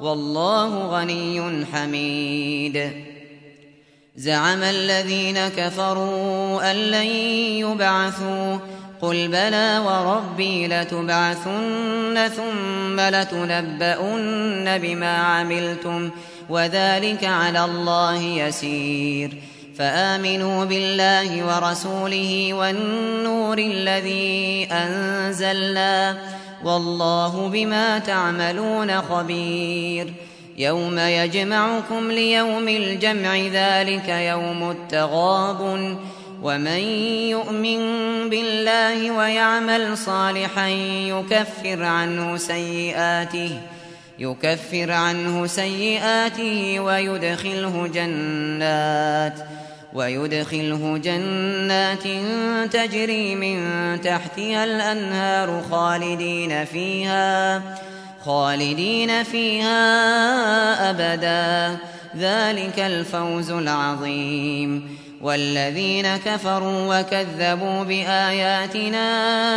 والله غني حميد. زعم الذين كفروا أن لن يبعثوا. قل بلى وربي لتبعثن ثم لتنبؤن بما عملتم وذلك على الله يسير. فآمنوا بالله ورسوله والنور الذي أنزلنا. والله بما تعملون خبير. يوم يجمعكم ليوم الجمع ذلك يوم التغاب ومن يؤمن بالله ويعمل صالحا يكفر عنه سيئاته يكفر عنه سيئاته ويدخله جنات. ويدخله جنات تجري من تحتها الأنهار خالدين فيها خالدين فيها أبدا. ذلك الفوز العظيم. والذين كفروا وكذبوا بآياتنا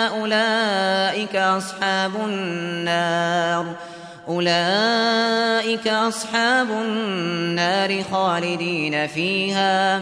أولئك أصحاب النار. أولئك أصحاب النار خالدين فيها.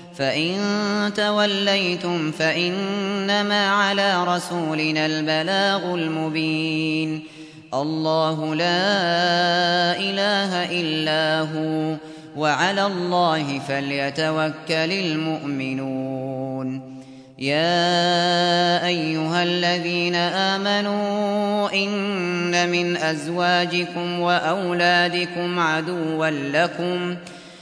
فإن توليتم فإنما على رسولنا البلاغ المبين. الله لا إله إلا هو وعلى الله فليتوكل المؤمنون. يا أيها الذين آمنوا إن من أزواجكم وأولادكم عدوا لكم